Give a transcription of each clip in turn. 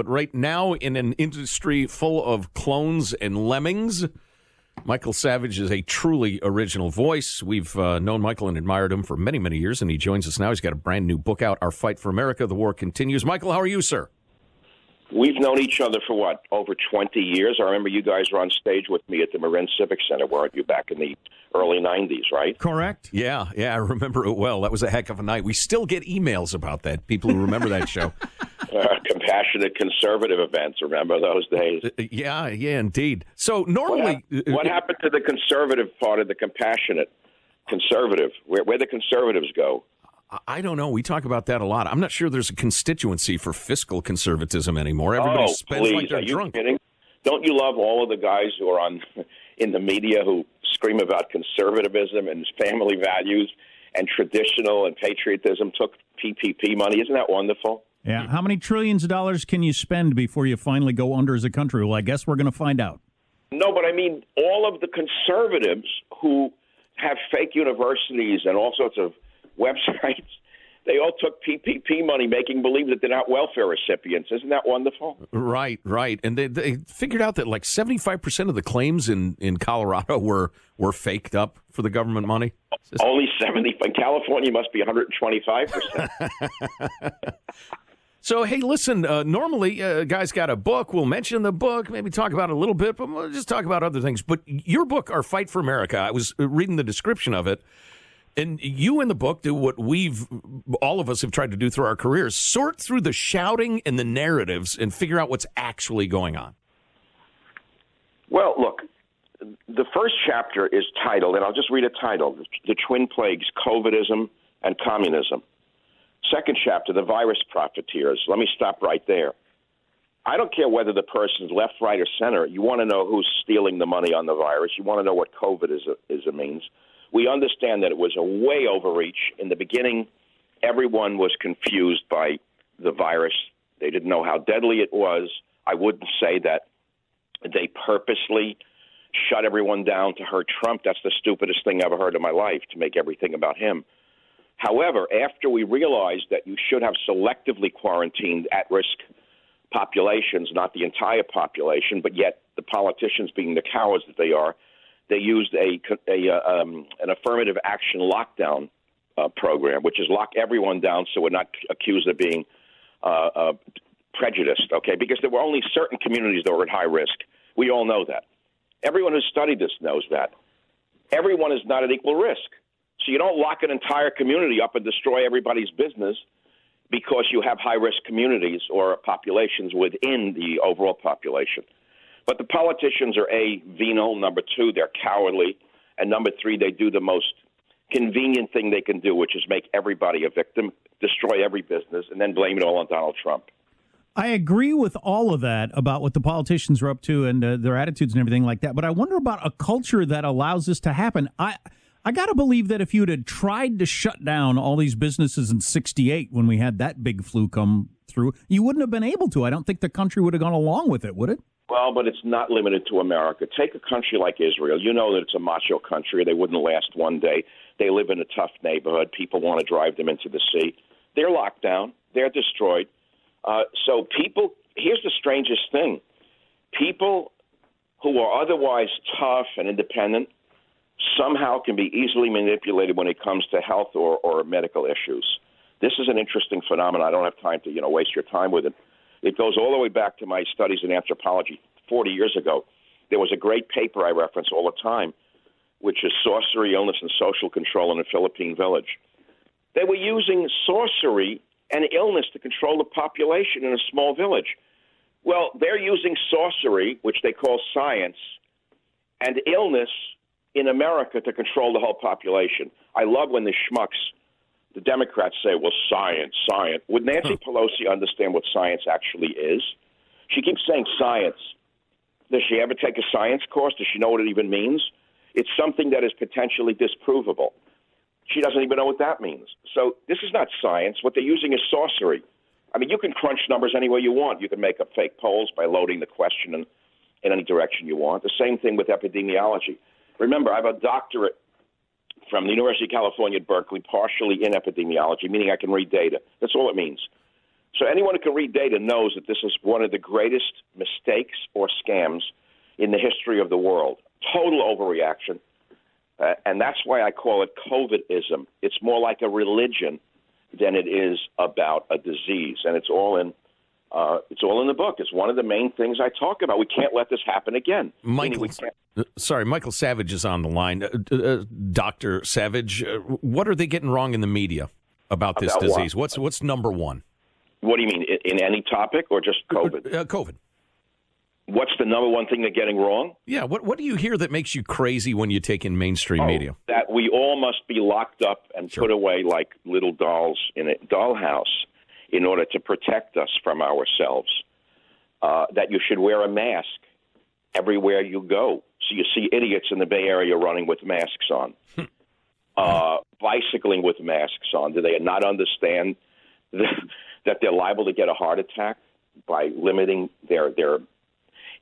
But right now, in an industry full of clones and lemmings, Michael Savage is a truly original voice. We've uh, known Michael and admired him for many, many years, and he joins us now. He's got a brand new book out, Our Fight for America. The War Continues. Michael, how are you, sir? We've known each other for what, over 20 years? I remember you guys were on stage with me at the Marin Civic Center, weren't you, back in the early 90s, right? Correct. Yeah, yeah, I remember it well. That was a heck of a night. We still get emails about that, people who remember that show. Uh, compassionate conservative events, remember those days? Uh, yeah, yeah, indeed. So normally. What, hap- what happened to the conservative part of the compassionate conservative? Where, where the conservatives go? I don't know. We talk about that a lot. I'm not sure there's a constituency for fiscal conservatism anymore. Everybody oh, spends please. like they're Are you drunk. Kidding? Don't you love all of the guys who are on in the media who scream about conservatism and family values and traditional and patriotism? Took PPP money. Isn't that wonderful? Yeah. How many trillions of dollars can you spend before you finally go under as a country? Well, I guess we're going to find out. No, but I mean all of the conservatives who have fake universities and all sorts of websites. They all took PPP money, making believe that they're not welfare recipients. Isn't that wonderful? Right, right. And they, they figured out that like 75% of the claims in, in Colorado were, were faked up for the government money. Only 70. In California, must be 125%. So, hey, listen, uh, normally uh, guys got a book. We'll mention the book, maybe talk about it a little bit, but we'll just talk about other things. But your book, Our Fight for America, I was reading the description of it. And you in the book do what we've, all of us have tried to do through our careers sort through the shouting and the narratives and figure out what's actually going on. Well, look, the first chapter is titled, and I'll just read a title The Twin Plagues COVIDism and Communism. Second chapter, The Virus Profiteers. Let me stop right there. I don't care whether the person's left, right, or center. You want to know who's stealing the money on the virus. You want to know what COVID is, is means. We understand that it was a way overreach. In the beginning, everyone was confused by the virus. They didn't know how deadly it was. I wouldn't say that they purposely shut everyone down to hurt Trump. That's the stupidest thing I've ever heard in my life to make everything about him. However, after we realized that you should have selectively quarantined at risk populations, not the entire population, but yet the politicians, being the cowards that they are, they used a, a uh, um, an affirmative action lockdown uh, program, which is lock everyone down so we're not accused of being uh, uh, prejudiced. Okay, because there were only certain communities that were at high risk. We all know that. Everyone who's studied this knows that. Everyone is not at equal risk. So you don't lock an entire community up and destroy everybody's business because you have high risk communities or populations within the overall population. But the politicians are A, venal, number two, they're cowardly, and number three, they do the most convenient thing they can do, which is make everybody a victim, destroy every business, and then blame it all on Donald Trump. I agree with all of that about what the politicians are up to and uh, their attitudes and everything like that. But I wonder about a culture that allows this to happen. I I got to believe that if you'd had tried to shut down all these businesses in 68 when we had that big flu come through, you wouldn't have been able to. I don't think the country would have gone along with it, would it? Well, but it's not limited to America. Take a country like Israel. You know that it's a macho country. They wouldn't last one day. They live in a tough neighborhood. People want to drive them into the sea. They're locked down. They're destroyed. Uh, so people, here's the strangest thing: people who are otherwise tough and independent somehow can be easily manipulated when it comes to health or, or medical issues. This is an interesting phenomenon. I don't have time to you know waste your time with it. It goes all the way back to my studies in anthropology 40 years ago. There was a great paper I reference all the time, which is Sorcery, Illness, and Social Control in a Philippine Village. They were using sorcery and illness to control the population in a small village. Well, they're using sorcery, which they call science, and illness in America to control the whole population. I love when the schmucks, the Democrats say, well, science, science. Would Nancy Pelosi understand what science actually is? She keeps saying science. Does she ever take a science course? Does she know what it even means? It's something that is potentially disprovable. She doesn't even know what that means. So this is not science. What they're using is sorcery. I mean, you can crunch numbers any way you want. You can make up fake polls by loading the question in, in any direction you want. The same thing with epidemiology. Remember, I have a doctorate from the University of California at Berkeley, partially in epidemiology, meaning I can read data. That's all it means. So anyone who can read data knows that this is one of the greatest mistakes or scams in the history of the world. Total overreaction. Uh, and that's why I call it COVIDism. It's more like a religion than it is about a disease. And it's all in uh, it's all in the book. It's one of the main things I talk about. We can't let this happen again. Michael, uh, sorry, Michael Savage is on the line. Uh, uh, Doctor Savage, uh, what are they getting wrong in the media about this About what? disease? What's what's number one? What do you mean? In, in any topic or just COVID? Uh, COVID. What's the number one thing they're getting wrong? Yeah. What what do you hear that makes you crazy when you take in mainstream Oh, media? That we all must be locked up and Sure. put away like little dolls in a dollhouse in order to protect us from ourselves. Uh, that you should wear a mask everywhere you go. So you see idiots in the Bay Area running with masks on, uh, bicycling with masks on. Do they not understand that they're liable to get a heart attack by limiting their their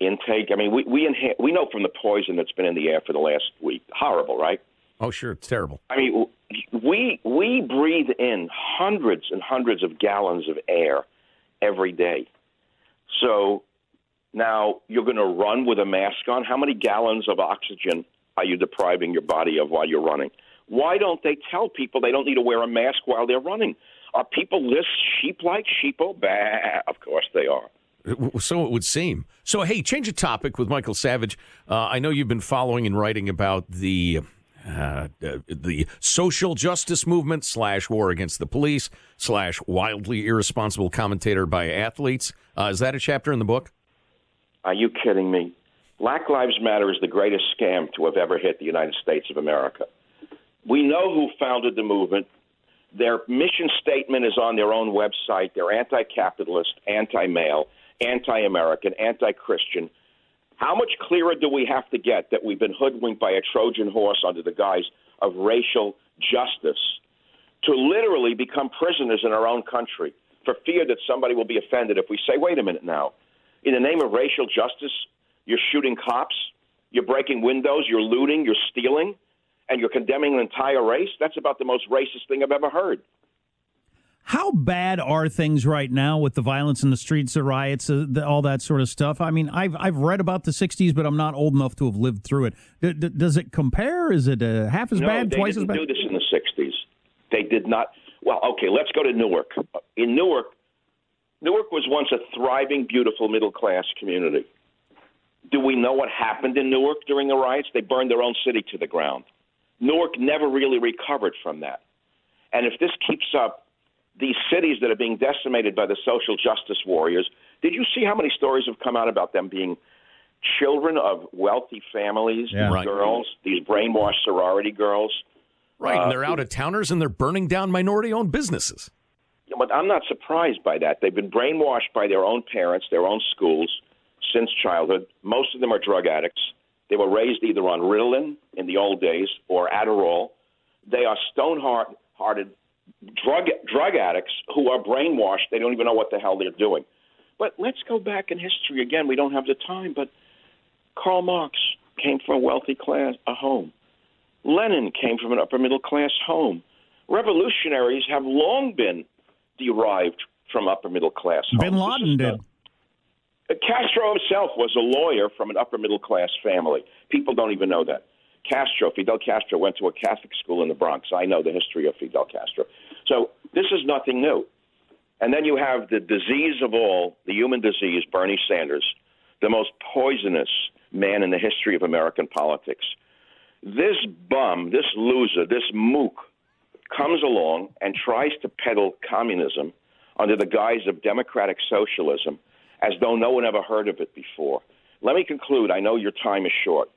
intake? I mean, we we, inha- we know from the poison that's been in the air for the last week. Horrible, right? Oh, sure, it's terrible. I mean, we we breathe in hundreds and hundreds of gallons of air every day. So now you're going to run with a mask on. How many gallons of oxygen are you depriving your body of while you're running? Why don't they tell people they don't need to wear a mask while they're running? Are people this sheep-like sheeple? Bah, of course they are. So it would seem. So, hey, change of topic with Michael Savage. Uh, I know you've been following and writing about the uh, uh, the social justice movement slash war against the police slash wildly irresponsible commentator by athletes. Uh, is that a chapter in the book? Are you kidding me? Black Lives Matter is the greatest scam to have ever hit the United States of America. We know who founded the movement. Their mission statement is on their own website. They're anti capitalist, anti male, anti American, anti Christian. How much clearer do we have to get that we've been hoodwinked by a Trojan horse under the guise of racial justice to literally become prisoners in our own country for fear that somebody will be offended if we say, wait a minute now, in the name of racial justice, you're shooting cops, you're breaking windows, you're looting, you're stealing, and you're condemning an entire race? That's about the most racist thing I've ever heard. How bad are things right now with the violence in the streets, the riots, uh, the, all that sort of stuff? I mean, I've I've read about the '60s, but I'm not old enough to have lived through it. D- d- does it compare? Is it uh, half as no, bad, they twice didn't as bad? do this in the 60s. They did not. Well, okay, let's go to Newark. In Newark, Newark was once a thriving, beautiful middle class community. Do we know what happened in Newark during the riots? They burned their own city to the ground. Newark never really recovered from that. And if this keeps up, these cities that are being decimated by the social justice warriors. Did you see how many stories have come out about them being children of wealthy families, Yeah. Right. girls, these brainwashed sorority girls? Right, Uh, and they're out of towners and they're burning down minority owned businesses. Yeah, But I'm not surprised by that. They've been brainwashed by their own parents, their own schools since childhood. Most of them are drug addicts. They were raised either on Ritalin in the old days or Adderall. They are stone-hearted drug drug addicts who are brainwashed. They don't even know what the hell they're doing. But let's go back in history again. We don't have the time, but Karl Marx came from a wealthy class, a home. Lenin came from an upper middle class home. Revolutionaries have long been derived from upper middle class homes. Bin Laden did. Uh, Castro himself was a lawyer from an upper middle class family. People don't even know that. Castro, Fidel Castro, went to a Catholic school in the Bronx. I know the history of Fidel Castro. So this is nothing new. And then you have the disease of all, the human disease, Bernie Sanders, the most poisonous man in the history of American politics. This bum, this loser, this mook comes along and tries to peddle communism under the guise of democratic socialism as though no one ever heard of it before. Let me conclude. I know your time is short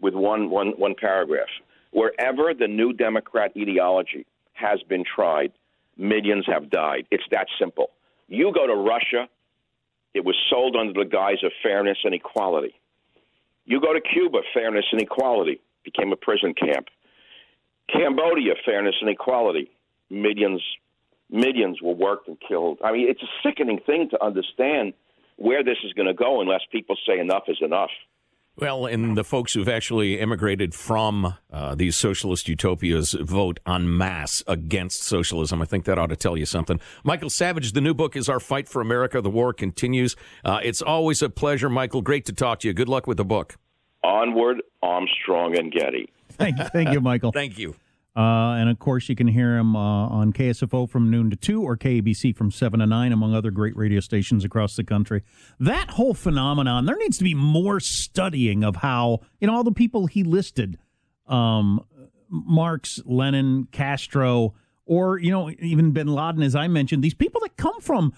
with one, one, one paragraph. Wherever the new Democrat ideology has been tried, millions have died. It's that simple. You go to Russia, it was sold under the guise of fairness and equality. You go to Cuba, fairness and equality became a prison camp. Cambodia, fairness and equality, millions, millions were worked and killed. I mean, it's a sickening thing to understand where this is going to go unless people say enough is enough. Well, and the folks who've actually immigrated from uh, these socialist utopias vote en masse against socialism. I think that ought to tell you something. Michael Savage, the new book is Our Fight for America. The War Continues. Uh, it's always a pleasure, Michael. Great to talk to you. Good luck with the book. Onward, Armstrong, and Getty. Thank, thank you, Michael. Thank you. Uh, and of course, you can hear him uh, on KSFO from noon to 2 or KABC from 7 to 9, among other great radio stations across the country. That whole phenomenon, there needs to be more studying of how, you know, all the people he listed um, Marx, Lenin, Castro, or, you know, even bin Laden, as I mentioned, these people that come from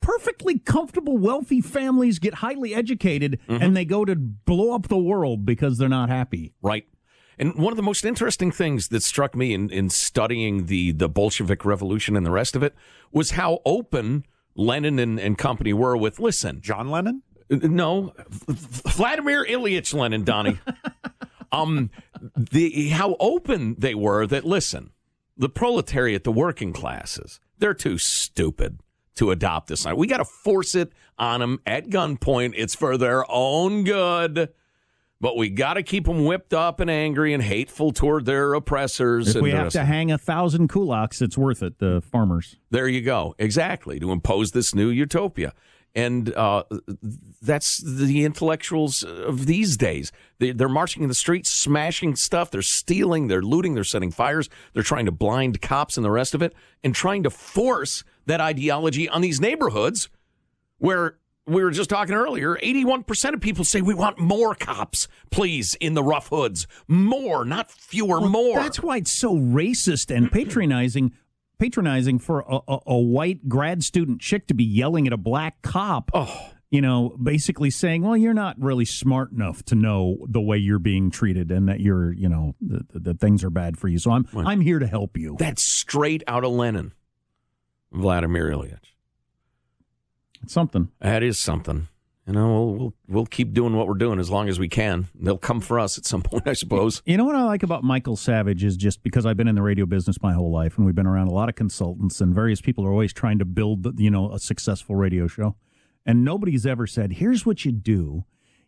perfectly comfortable, wealthy families, get highly educated, and they go to blow up the world because they're not happy. Right. And one of the most interesting things that struck me in, in studying the, the Bolshevik Revolution and the rest of it was how open Lenin and, and company were with listen, John Lennon? No, Vladimir Ilyich Lenin, Donnie. um, the how open they were that listen, the proletariat, the working classes, they're too stupid to adopt this. We got to force it on them at gunpoint. It's for their own good. But we got to keep them whipped up and angry and hateful toward their oppressors. If we have to hang a thousand kulaks, it's worth it. The farmers. there you go. Exactly. To impose this new utopia. And uh, that's the intellectuals of these days. They, they're marching in the streets, smashing stuff. They're stealing, they're looting, they're setting fires. They're trying to blind cops and the rest of it, and trying to force that ideology on these neighborhoods where we were just talking earlier 81% of people say we want more cops, please, in the rough hoods. More, not fewer, more. That's why it's so racist and patronizing. Patronizing for a, a, a white grad student chick to be yelling at a black cop. Oh. You know, basically saying, "Well, you're not really smart enough to know the way you're being treated, and that you're, you know, the that things are bad for you. So I'm, I'm here to help you." That's straight out of Lenin, Vladimir Ilyich. It's something. That is something. You know, we'll, we'll we'll keep doing what we're doing as long as we can. They'll come for us at some point, I suppose. You know what I like about Michael Savage is just because I've been in the radio business my whole life, and we've been around a lot of consultants, and various people are always trying to build, you know, a successful radio show, and nobody's ever said, "Here's what you do: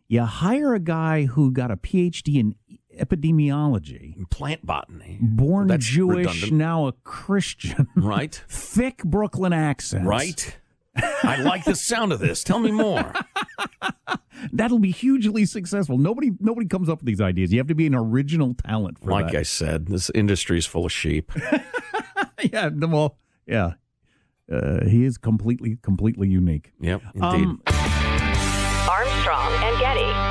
you hire a guy who got a PhD in epidemiology, Plant botany, born That's Jewish, redundant. now a Christian, right? thick Brooklyn accent, Right. I like the sound of this. Tell me more. That'll be hugely successful. Nobody, nobody comes up with these ideas. You have to be an original talent for Like that. I said, this industry is full of sheep. yeah, no, well, yeah. Uh, he is completely, completely unique. Yep, indeed. Um, Armstrong and Getty.